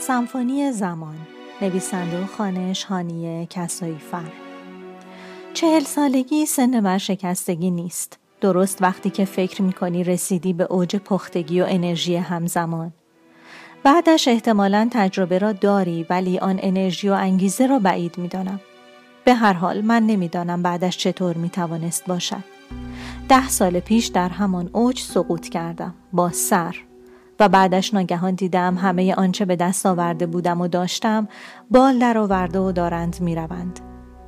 سمفونی زمان نویسنده و خانش هانیه کسایی فر چهل سالگی سن ورشکستگی نیست. درست وقتی که فکر می‌کنی رسیدی به اوج پختگی و انرژی همزمان. بعدش احتمالا تجربه را داری ولی آن انرژی و انگیزه را بعید می‌دانم. به هر حال من نمی‌دانم بعدش چطور می‌توانست باشد. ده سال پیش در همان اوج سقوط کردم با سر. و بعدش ناگهان دیدم همه آنچه به دست آورده بودم و داشتم بال در آورده و دارند می‌روند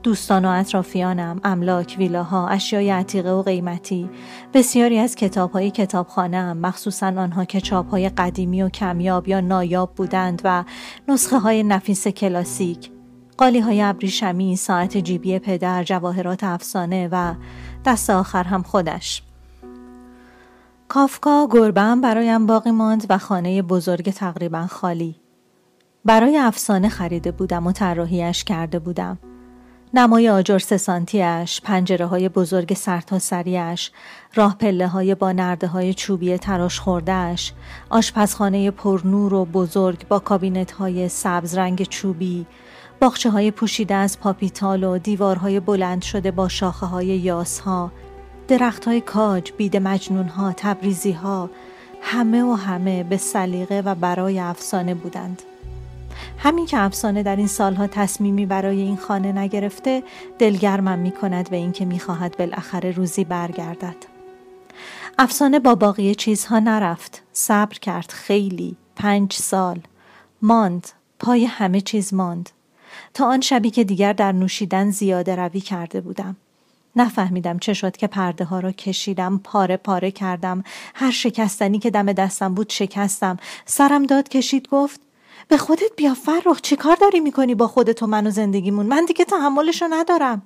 دوستان و اطرافیانم، املاک، ویلاها، اشیای عتیقه و قیمتی، بسیاری از کتابهای کتابخانهام، مخصوصا آنها که چاپهای قدیمی و کمیاب یا نایاب بودند و نسخه های نفیس کلاسیک، قالی های ابریشمی، ساعت جیبی پدر، جواهرات افسانه و دست آخر هم خودش. کافکا گربه برایم باقی ماند و خانه بزرگ تقریبا خالی. برای افسانه خریده بودم و طراحیش کرده بودم. نمای آجر سانتیش، پنجره های بزرگ سرتاسریش، راه پله های با نرده های چوبی تراش خوردهش، آشپزخانه پرنور و بزرگ با کابینت های سبز رنگ چوبی، باخچه های پوشیده از پاپیتال و دیوارهای بلند شده با شاخه های یاس ها، درخت های کاج، بید مجنون ها، تبریزی ها، همه و همه به سلیقه و برای افسانه بودند. همین که افسانه در این سالها تصمیمی برای این خانه نگرفته دلگرمم می کند به اینکه می خواهد بالاخره روزی برگردد. افسانه با باقی چیزها نرفت. صبر کرد خیلی. پنج سال. ماند. پای همه چیز ماند. تا آن شبی که دیگر در نوشیدن زیاده روی کرده بودم. نفهمیدم چه شد که پرده ها را کشیدم پاره پاره کردم. هر شکستنی که دم دستم بود شکستم. سرم داد کشید گفت به خودت بیا فرخ چی کار داری می‌کنی با خودت و من و زندگیمون؟ من دیگه تحملشو ندارم.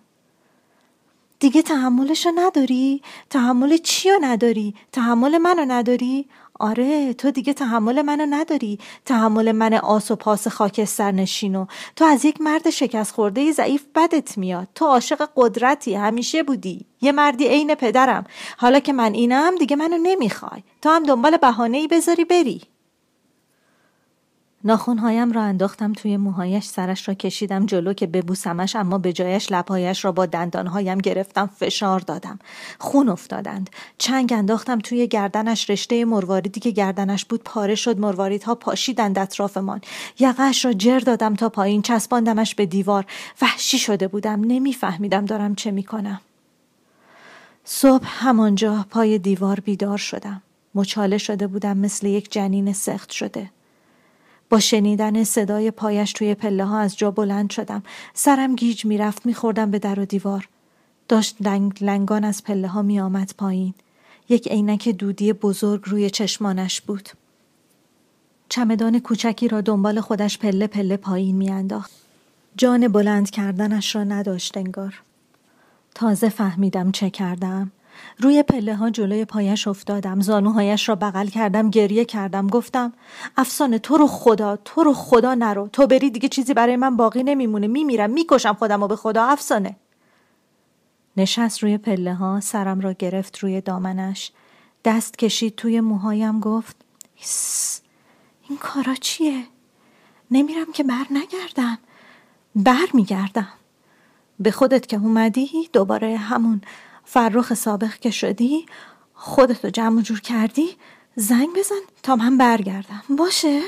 دیگه تحملشو نداری؟ تحمل چی رو نداری؟ تحمل منو نداری؟ آره تو دیگه تحمل منو نداری تحمل من آس و پاس خاکستر نشینو تو از یک مرد شکست خورده ضعیف بدت میاد تو عاشق قدرتی همیشه بودی یه مردی عین پدرم حالا که من اینم دیگه منو نمی‌خوای تو هم دنبال بهانه ای بذاری بری ناخونهایم را انداختم توی موهایش سرش را کشیدم جلو که ببوسمش اما به جایش لبهایش را با دندانهایم گرفتم فشار دادم. خون افتادند. چنگ انداختم توی گردنش رشته مرواریدی که گردنش بود پاره شد مرواریدها پاشیدند اطرافمان. یقهاش را جر دادم تا پایین چسباندمش به دیوار. وحشی شده بودم نمیفهمیدم دارم چه می‌کنم. صبح همانجا پای دیوار بیدار شدم. مچاله شده بودم مثل یک جنین سخت شده. با شنیدن صدای پایش توی پله ها از جا بلند شدم. سرم گیج می‌رفت میخوردم به در و دیوار. داشت لنگ لنگان از پله ها می آمد پایین. یک عینک دودی بزرگ روی چشمانش بود. چمدان کوچکی را دنبال خودش پله پله پایین میانداخت. جان بلند کردنش را نداشت انگار تازه فهمیدم چه کردم روی پله ها جلوی پایش افتادم. زانوهایش را بغل کردم گریه کردم. گفتم افسانه تو رو خدا تو رو خدا نرو. تو بری دیگه چیزی برای من باقی نمیمونه. میمیرم می‌کشم خودم و به خدا افسانه. نشست روی پله ها سرم را گرفت روی دامنش. دست کشید توی موهایم گفت این کارا چیه؟ نمیرم که بر نگردم. بر میگردم. به خودت که اومدی دوباره همون فرخ سابق که شدی خودتو جمع جور کردی زنگ بزن تا من برگردم باشه؟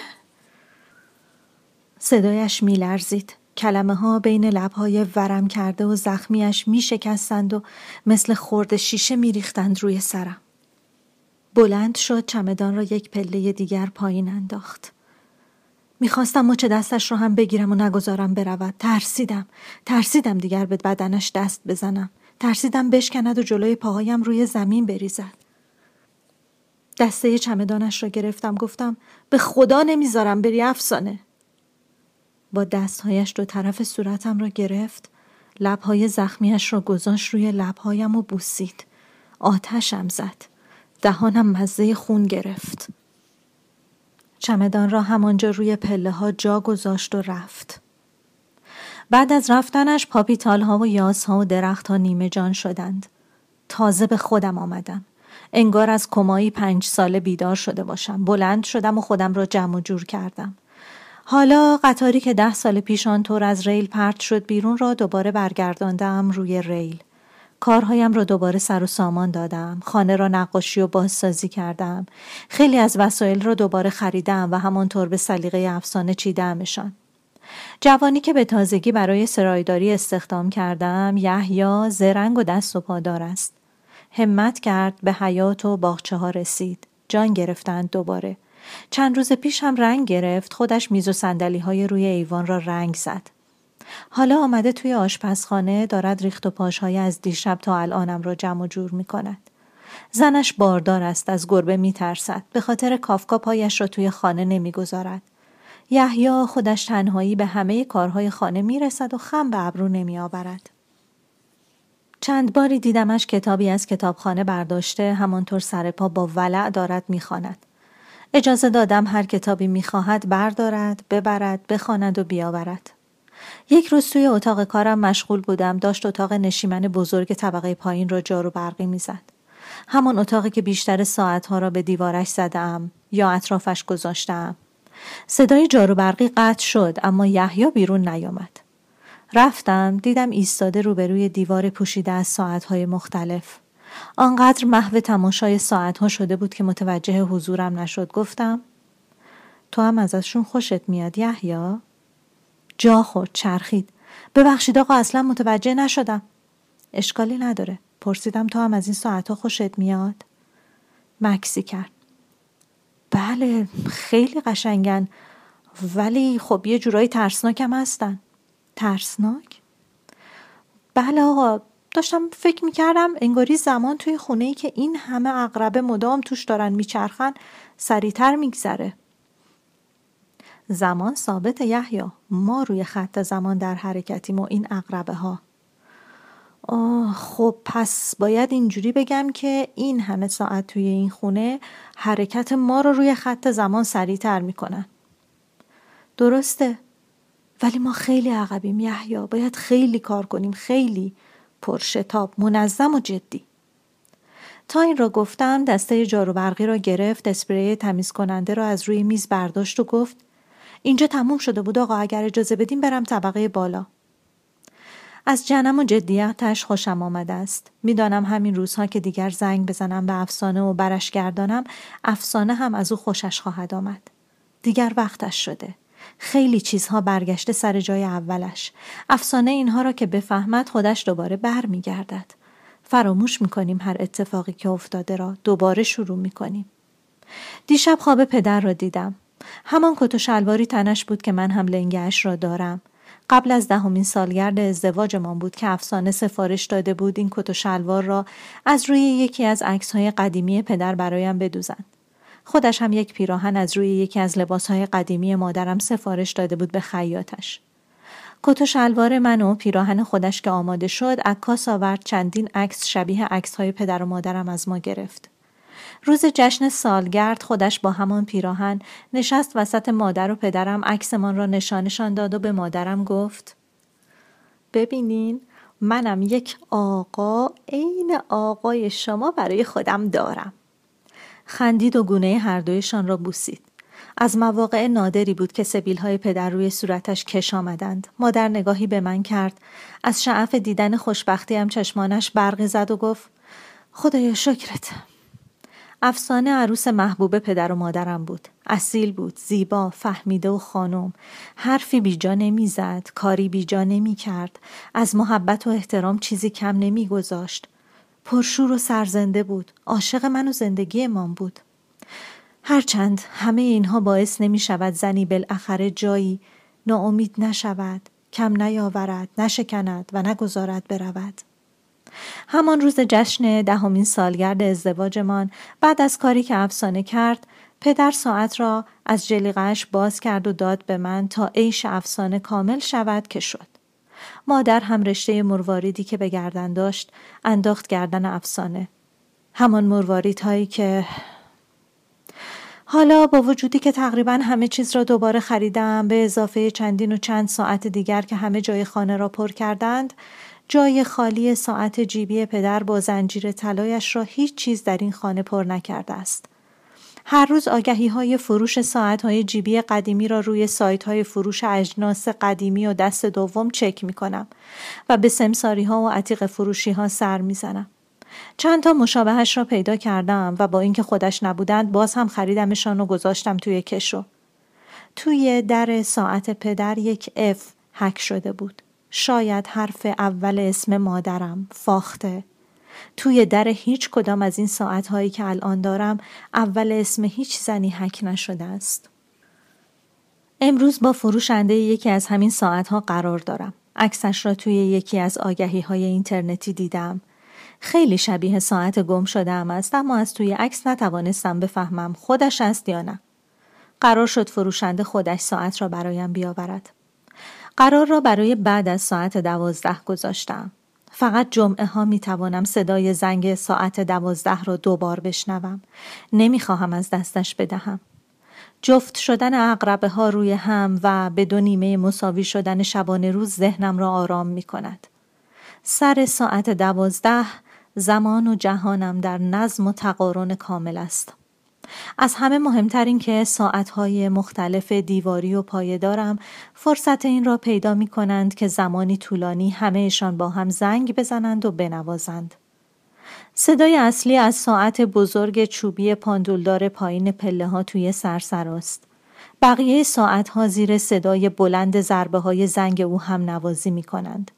صدایش میلرزید کلمه ها بین لبهای ورم کرده و زخمیش می شکستند و مثل خورد شیشه می ریختند روی سرم. بلند شد چمدان را یک پله دیگر پایین انداخت. می‌خواستم مچ دستش را هم بگیرم و نگذارم برود. ترسیدم. ترسیدم دیگر به بدنش دست بزنم. ترسیدم بشکند و جلوی پاهایم روی زمین بریزد. دسته چمدانش را گرفتم گفتم به خدا نمی‌ذارم بری افسانه. با دستهایش دو طرف صورتم را گرفت لبهای زخمیش را گذاشت روی لبهایم و بوسید آتشم زد دهانم مزه خون گرفت چمدان را همانجا روی پله ها جا گذاشت و رفت بعد از رفتنش پاپیتال ها و یاس ها و درخت ها نیمه جان شدند تازه به خودم آمدم انگار از کمایی پنج ساله بیدار شده باشم بلند شدم و خودم را جمع و جور کردم حالا قطاری که ده سال پیش آنطور از ریل پرت شد بیرون را دوباره برگرداندم روی ریل. کارهایم را دوباره سر و سامان دادم. خانه را نقاشی و بازسازی کردم. خیلی از وسایل را دوباره خریدم و همانطور به سلیقه افسانه چیدمشان. جوانی که به تازگی برای سرایداری استخدام کردم یحیی زرنگ و دست و پادار است. همت کرد به حیات و باغچه ها رسید. جان گرفتند دوباره. چند روز پیش هم رنگ گرفت خودش میز و سندلی های روی ایوان را رنگ زد. حالا آمده توی آشپزخانه دارد ریخت و پاشهای از دیشب تا الانم را جمع و جور می کند. زنش باردار است از گربه می ترسد. به خاطر کافکا پایش را توی خانه نمی گذارد. یحیی خودش تنهایی به همه کارهای خانه می رسد و خم به ابرو نمی آورد. چند باری دیدمش کتابی از کتابخانه برداشته همانطور سر پا با ولع دارد می‌خواند. اجازه دادم هر کتابی می‌خواهد بردارد ببرد بخواند و بیاورد. یک روز توی اتاق کارم مشغول بودم داشت اتاق نشیمن بزرگ طبقه پایین را جارو برقی می‌زد. همان اتاقی که بیشتر ساعتها را به دیوارش زدم یا اطرافش گذاشتم. صدای جارو برقی قطع شد اما یحیی بیرون نیامد. رفتم دیدم ایستاده روبروی دیوار پوشیده از ساعتهای مختلف. آنقدر محو تماشای ساعتها شده بود که متوجه حضورم نشد. گفتم تو هم ازشون خوشت میاد یحیی؟ جا خورد چرخید. ببخشید آقا اصلا متوجه نشدم. اشکالی نداره. پرسیدم تو هم از این ساعتها خوشت میاد؟ مکسی کرد. بله خیلی قشنگن. ولی خب یه جورایی ترسناکم هستن. ترسناک؟ بله آقا داشتم فکر می‌کردم انگاری زمان توی خونه ای که این همه اقربه مدام توش دارن میچرخن سریعتر میگذره. زمان ثابت یحیی. ما روی خط زمان در حرکتیم و این اقربه ها خب پس باید اینجوری بگم که این همه ساعت توی این خونه حرکت ما رو روی خط زمان سریعتر می‌کنن. درسته. ولی ما خیلی عقبیم یحیی. باید خیلی کار کنیم خیلی. پرشتاب منظم و جدی. تا این را گفتم دسته جارو برقی را گرفت اسپری تمیز کننده را از روی میز برداشت و گفت اینجا تموم شده بود آقا اگر اجازه بدیم برم طبقه بالا. از جنم و جدیتش خوشم آمده است می‌دانم همین روزها که دیگر زنگ بزنم به افسانه و برش گردانم افسانه هم از او خوشش خواهد آمد دیگر وقتش شده خیلی چیزها برگشته سر جای اولش افسانه اینها را که بفهمد خودش دوباره بر می گردد. فراموش می کنیم هر اتفاقی که افتاده را دوباره شروع می کنیم. دیشب خواب پدر را دیدم. همان کت و شلواری تنش بود که من هم لنگهش را دارم. قبل از دهمین سالگرد ازدواجمان بود که افسانه سفارش داده بود این کت و شلوار را از روی یکی از عکسهای قدیمی پدر برایم بدوزند. خودش هم یک پیراهن از روی یکی از لباسهای قدیمی مادرم سفارش داده بود به خیاطش. کت و شلوار من و پیراهن خودش که آماده شد عکاس آورد چندین عکس شبیه عکس های پدر و مادرم از ما گرفت روز جشن سالگرد خودش با همان پیراهن نشست وسط مادر و پدرم عکسمان را نشانشان داد و به مادرم گفت ببینین منم یک آقا عین آقای شما برای خودم دارم خندید و گونه هر دویشان را بوسید از مواقع نادری بود که سبیل های پدر روی صورتش کش آمدند. مادر نگاهی به من کرد. از شعف دیدن خوشبختی هم چشمانش برقی زد و گفت خدایا شکرت. افسانه عروس محبوب پدر و مادرم بود. اصیل بود، زیبا، فهمیده و خانم. حرفی بیجا نمی‌زد، کاری بیجا نمی کرد. از محبت و احترام چیزی کم نمی گذاشت. پرشور و سرزنده بود. عاشق من و زندگی من بود. هرچند همه اینها باعث نمی شود زنی بالاخره جایی ناامید نشود کم نیاورد نشکند و نگذارد برود همان روز جشن دهمین سالگرد ازدواجمان بعد از کاری که افسانه کرد پدر ساعت را از جلیقش باز کرد و داد به من تا عیش افسانه کامل شود که شد. مادر هم رشته مرواریدی که به گردن داشت انداخت گردن افسانه. همان مرواریدهایی هایی که حالا با وجودی که تقریبا همه چیز را دوباره خریدم به اضافه چندین و چند ساعت دیگر که همه جای خانه را پر کردند جای خالی ساعت جیبی پدر با زنجیر طلایش را هیچ چیز در این خانه پر نکرده است. هر روز آگهی های فروش ساعت های جیبی قدیمی را روی سایت های فروش اجناس قدیمی و دست دوم چک می کنم و به سمساری ها و عتیق فروشی ها سر می زنم. چند تا مشابهش را پیدا کردم و با اینکه خودش نبودند باز هم خریدمشان و گذاشتم توی کشو. توی در ساعت پدر یک اف حک شده بود. شاید حرف اول اسم مادرم فاخته. توی در هیچ کدام از این ساعت هایی که الان دارم اول اسم هیچ زنی حک نشده است. امروز با فروشنده یکی از همین ساعت ها قرار دارم. عکسش را توی یکی از آگهی های اینترنتی دیدم. خیلی شبیه ساعت گم شده ام است اما از توی عکس نتوانستم بفهمم خودش است یا نه. قرار شد فروشنده خودش ساعت را برایم بیاورد. قرار را برای بعد از ساعت دوازده گذاشتم. فقط جمعه ها می توانم صدای زنگ ساعت دوازده را دوبار بشنوم. نمی‌خواهم از دستش بدهم. جفت شدن اقربه ها روی هم و به دو نیمه مساوی شدن شبانه روز ذهنم را آرام می کند. سر ساعت دوازده زمان و جهانم در نظم و تقارن کامل است. از همه مهمتر این که ساعتهای مختلف دیواری و پایدارم فرصت این را پیدا می کنند که زمانی طولانی همهشان با هم زنگ بزنند و بنوازند. صدای اصلی از ساعت بزرگ چوبی پاندولدار پایین پله ها توی سرسر است. بقیه ساعت ها زیر صدای بلند ضربه های زنگ او هم نوازی می کنند.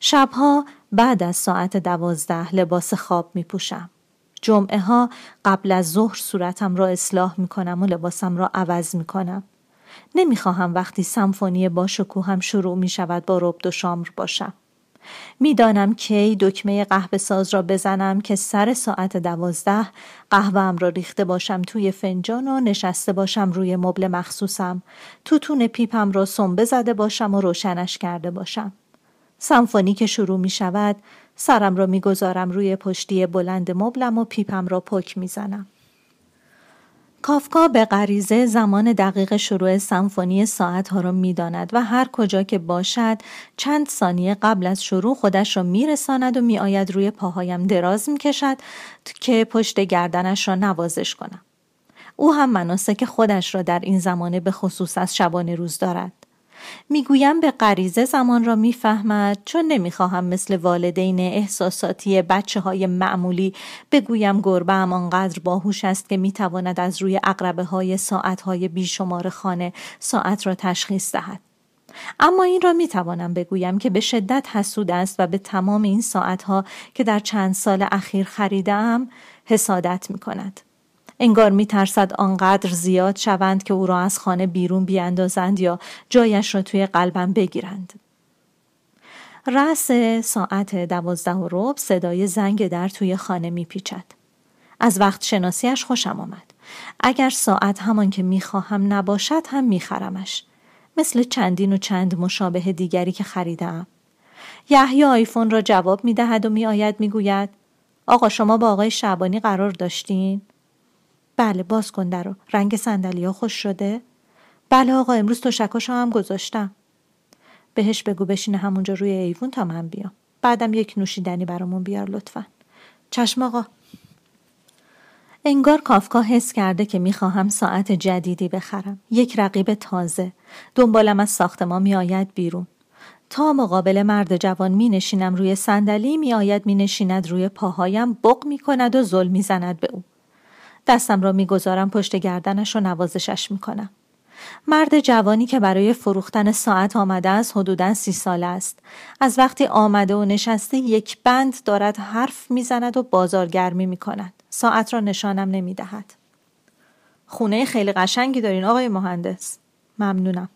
شبها بعد از ساعت دوازده لباس خواب می پوشم. جمعه ها قبل از ظهر صورتم را اصلاح می کنم و لباسم را عوض می کنم. نمی خواهم وقتی سمفونی هم شروع می شود با ربد و شامر باشم. می‌دانم کی دکمه قهوه ساز را بزنم که سر ساعت دوازده قهوهم را ریخته باشم توی فنجان و نشسته باشم روی مبل مخصوصم توتون پیپم را سنبه زده باشم و روشنش کرده باشم سمفونی که شروع می شود سرم را می‌گذارم روی پشتی بلند مبلم و پیپم را پک می‌زنم. کافکا به غریزه زمان دقیق شروع سمفونی ساعت ها را می‌داند و هر کجا که باشد چند ثانیه قبل از شروع خودش را میرساند و میآید روی پاهایم دراز می‌کشد که پشت گردنش را نوازش کنم. او هم مناسک خودش را در این زمانه به خصوص از شبانه روز دارد. می‌گویم به غریزه زمان را می‌فهمد چون نمی‌خواهم مثل والدین احساساتی بچه های معمولی بگویم گربه هم آنقدر باهوش است که می‌تواند از روی اقربه های ساعت های بیشمار خانه ساعت را تشخیص دهد. اما این را می توانم بگویم که به شدت حسود است و به تمام این ساعتها که در چند سال اخیر خریدم حسادت می کند. انگار می ترسد آنقدر زیاد شوند که او را از خانه بیرون بیاندازند یا جایش را توی قلبم بگیرند. رأس ساعت دوازده و رب صدای زنگ در توی خانه میپیچد. از وقت شناسیش خوشم آمد. اگر ساعت همان که می‌خواهم نباشد هم میخرمش. مثل چندین و چند مشابه دیگری که خریدم یحیی آیفون را جواب می دهد و می آید می گوید آقا شما با آقای شعبانی قرار داشتین؟ بله باز کن رو رنگ سندلی خوش شده؟ بله آقا امروز تو شکاشو هم گذاشتم. بهش بگو بشینه همونجا روی ایوون تا من بیام. بعدم یک نوشیدنی برامون بیار لطفا. چشم آقا. انگار کافکا حس کرده که می‌خواهم ساعت جدیدی بخرم. یک رقیب تازه. دنبالم از ساختمان میآید بیرون. تا مقابل مرد جوان می نشینم روی صندلی می آید می نشیند روی پاهایم بق می کند و ظلم می زند به او. دستم را می گذارم پشت گردنش و نوازشش می کنم. مرد جوانی که برای فروختن ساعت آمده است حدودا سی ساله است. از وقتی آمده و نشسته یک بند دارد حرف می‌زند و بازارگرمی می کند. ساعت را نشانم نمی دهد. خونه خیلی قشنگی دارین آقای مهندس. ممنونم.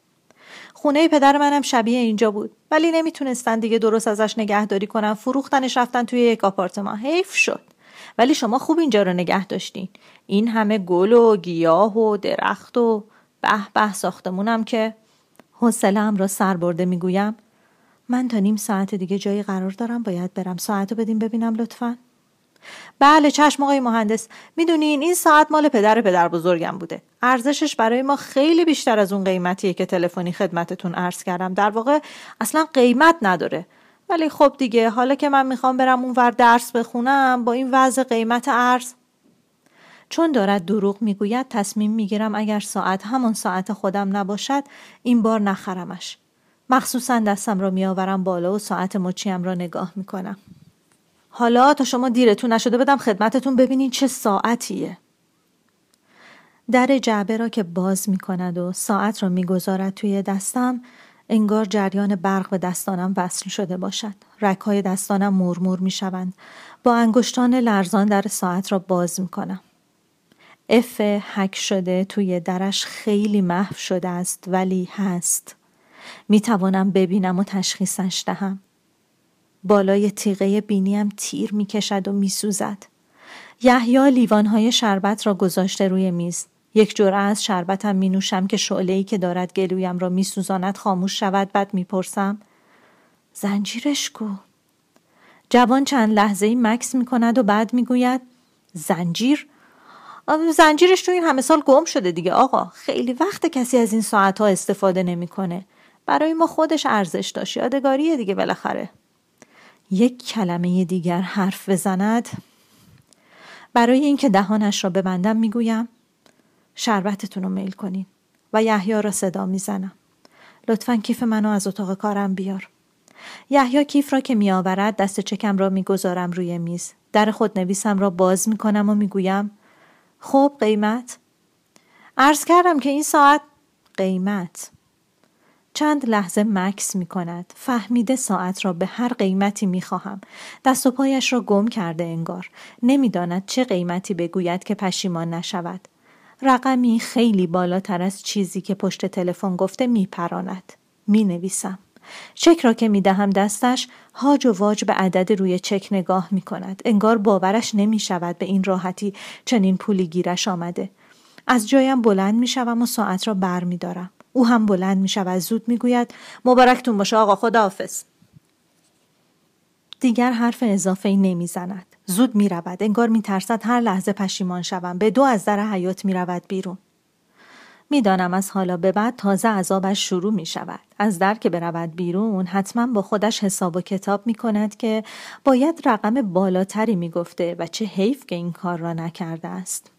خونه پدر منم شبیه اینجا بود ولی نمی‌تونستن دیگه درست ازش نگهداری کنن فروختنش رفتن توی یک آپارتمان حیف شد ولی شما خوب اینجا رو نگه داشتین. این همه گل و گیاه و درخت و به به ساختمونم که حوصلهام را سر برده می‌گویم. من تا نیم ساعت دیگه جایی قرار دارم باید برم. ساعت رو بدیم ببینم لطفا. بله چشم آقای مهندس. می‌دونین این ساعت مال پدر پدر بزرگم بوده. ارزشش برای ما خیلی بیشتر از اون قیمتیه که تلفنی خدمتتون عرض کردم. در واقع اصلا قیمت نداره. ولی خب دیگه حالا که من می‌خوام برم اون ور درس بخونم با این وضع قیمت ارز. چون دارد دروغ می‌گوید تصمیم می‌گیرم اگر ساعت همان ساعت خودم نباشد این بار نخرمش. مخصوصا دستم را میآورم بالا و ساعت مچیم را نگاه می‌کنم. حالا تا شما دیرتون نشده بدم خدمتتون ببینین چه ساعتیه. در جعبه را که باز می کند و ساعت را می‌گذارد توی دستم انگار جریان برق به دستانم وصل شده باشد. رکهای دستانم مرمور می شوند. با انگشتان لرزان در ساعت را باز می کنم. اف حک شده توی درش خیلی محو شده است ولی هست. می توانم ببینم و تشخیصش دهم. بالای تیغه بینیم تیر می کشد و می سوزد. یحیی لیوانهای شربت را گذاشته روی میز. یک جرعه از شربتم می نوشم که شعله که دارد گلویم را می سوزاند خاموش شود بعد می پرسم زنجیرش کو؟ جوان چند لحظه ای مکس می کند و بعد می گوید زنجیر زنجیرش تو این همه سال گم شده دیگه آقا. خیلی وقت کسی از این ساعت ها استفاده نمی‌کنه. برای ما خودش ارزش داشت. یادگاریه دیگه بالاخره. یک کلمه دیگر حرف بزند. برای اینکه دهانش را ببندم می‌گویم شربتتون رو میل کنین و یحیی را صدا می‌زنم لطفا کیف منو از اتاق کارم بیار یحیی کیف را که میآورد دست چکم را می‌گذارم روی میز در خود نویسم را باز می‌کنم و می‌گویم خب قیمت عرض کردم که این ساعت قیمت چند لحظه مکس می کند. فهمیده ساعت را به هر قیمتی می خواهم. دست و پایش را گم کرده انگار. نمی‌داند چه قیمتی بگوید که پشیمان نشود. رقمی خیلی بالاتر از چیزی که پشت تلفن گفته می پراند. می نویسم. چک را که می دهم دستش هاج و واج به عدد روی چک نگاه می کند. انگار باورش نمی شود به این راحتی چنین پولی گیرش آمده. از جایم بلند می شوم و ساعت را بر می دارم. او هم بلند می شود زود می گوید مبارکتون باشه آقا خداحافظ. دیگر حرف اضافه ای نمی زند. زود می رود. انگار می ترسد هر لحظه پشیمان شوم. به دو از در حیات می رود بیرون. می‌دانم از حالا به بعد تازه عذابش شروع می شود. از در که برود بیرون حتما با خودش حساب و کتاب می کند که باید رقم بالاتری می گفته و چه حیف که این کار را نکرده است.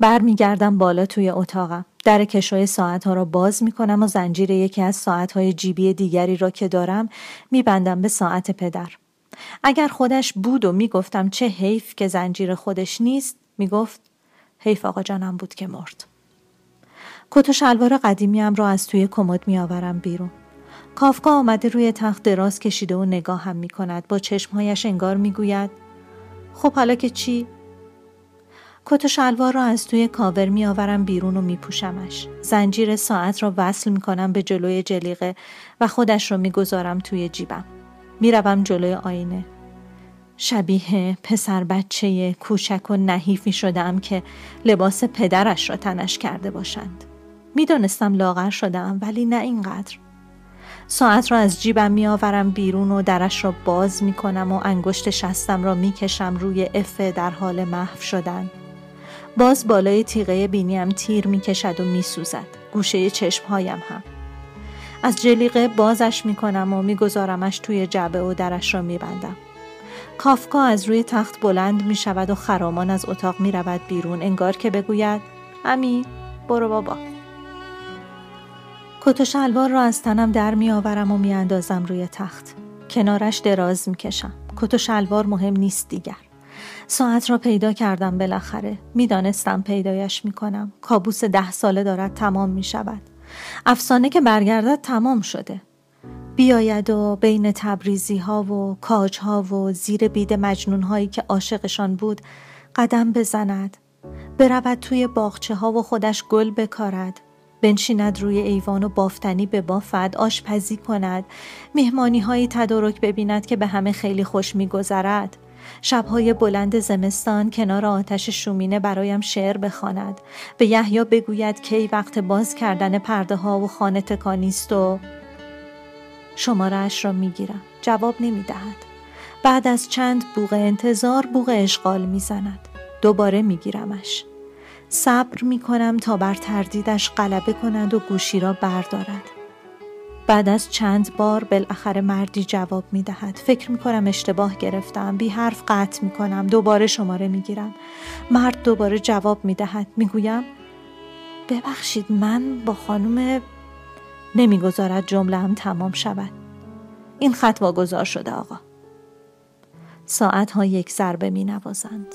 برمیگردم بالا توی اتاقم. در کشوی ساعت ها را باز می کنم و زنجیر یکی از ساعت های جیبی دیگری را که دارم میبندم به ساعت پدر. اگر خودش بود و می‌گفتم چه حیف که زنجیر خودش نیست می‌گفت حیف آقا جانم بود که مرد. کت و شلوار قدیمیم را از توی کمد میآورم بیرون. کافکا آمده روی تخت دراز کشیده و نگاه هم می کند. با چشمهایش انگار می گوید خب حالا که چی؟ کت و شلوار را از توی کاور می آورم بیرون و می پوشمش. زنجیر ساعت را وصل می کنم به جلوی جلیقه و خودش را می گذارم توی جیبم. می روم جلوی آینه. شبیه پسر بچه کوچک و نحیفی شدم که لباس پدرش را تنش کرده باشند. می‌دانستم لاغر شدم ولی نه اینقدر ساعت را از جیبم میآورم بیرون و درش را باز می کنم و انگشت شستم را می‌کشم روی افه در حال محو شدن باز بالای تیغه بینیم تیر می‌کشد و میسوزد. گوشه چشمهایم هم. از جلیقه بازش می‌کنم و میگذارمش توی جبه و درش را میبندم. کافکا از روی تخت بلند می شود و خرامان از اتاق می رود بیرون. انگار که بگوید امی برو بابا. کت و شلوار را از تنم در می آورم و می اندازم روی تخت. کنارش دراز می کشم کت و شلوار مهم نیست دیگر. ساعت را پیدا کردم بالاخره. می‌دانستم پیدایش می کنم کابوس ده ساله دارد تمام می شود افسانه که برگردد تمام شده. بیاید و بین تبریزی ها و کاج ها و زیر بید مجنون هایی که عاشقشان بود قدم بزند. برود توی باغچه ها و خودش گل بکارد. بنشیند روی ایوان و بافتنی به بافد آشپزی کند. مهمانی هایی تدارک ببیند که به همه خیلی خوش میگذرد. شبهای بلند زمستان کنار آتش شومینه برایم شعر بخواند. به یحیی بگوید کی وقت باز کردن پرده ها و خانه تکانیست و شمارش را می‌گیرم جواب نمی‌دهد بعد از چند بوغ انتظار بوغ اشغال می‌زند دوباره میگیرمش صبر می‌کنم تا بر تردیدش غلبه کند و گوشی را بردارد. بعد از چند بار بالاخره مردی جواب می دهد. فکر می کنم اشتباه گرفتم. بی حرف قطع می کنم. دوباره شماره می گیرم. مرد دوباره جواب می دهد. می گویم ببخشید من با خانم نمی‌گذارد جمله هم تمام شود. این خط واگذار شده آقا. ساعت ها یک ضربه می نوازند.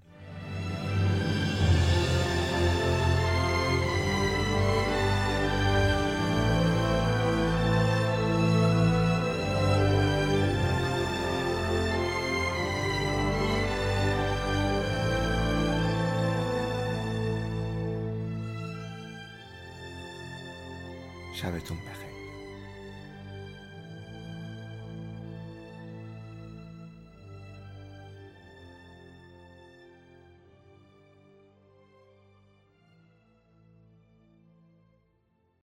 sabes tú un peje.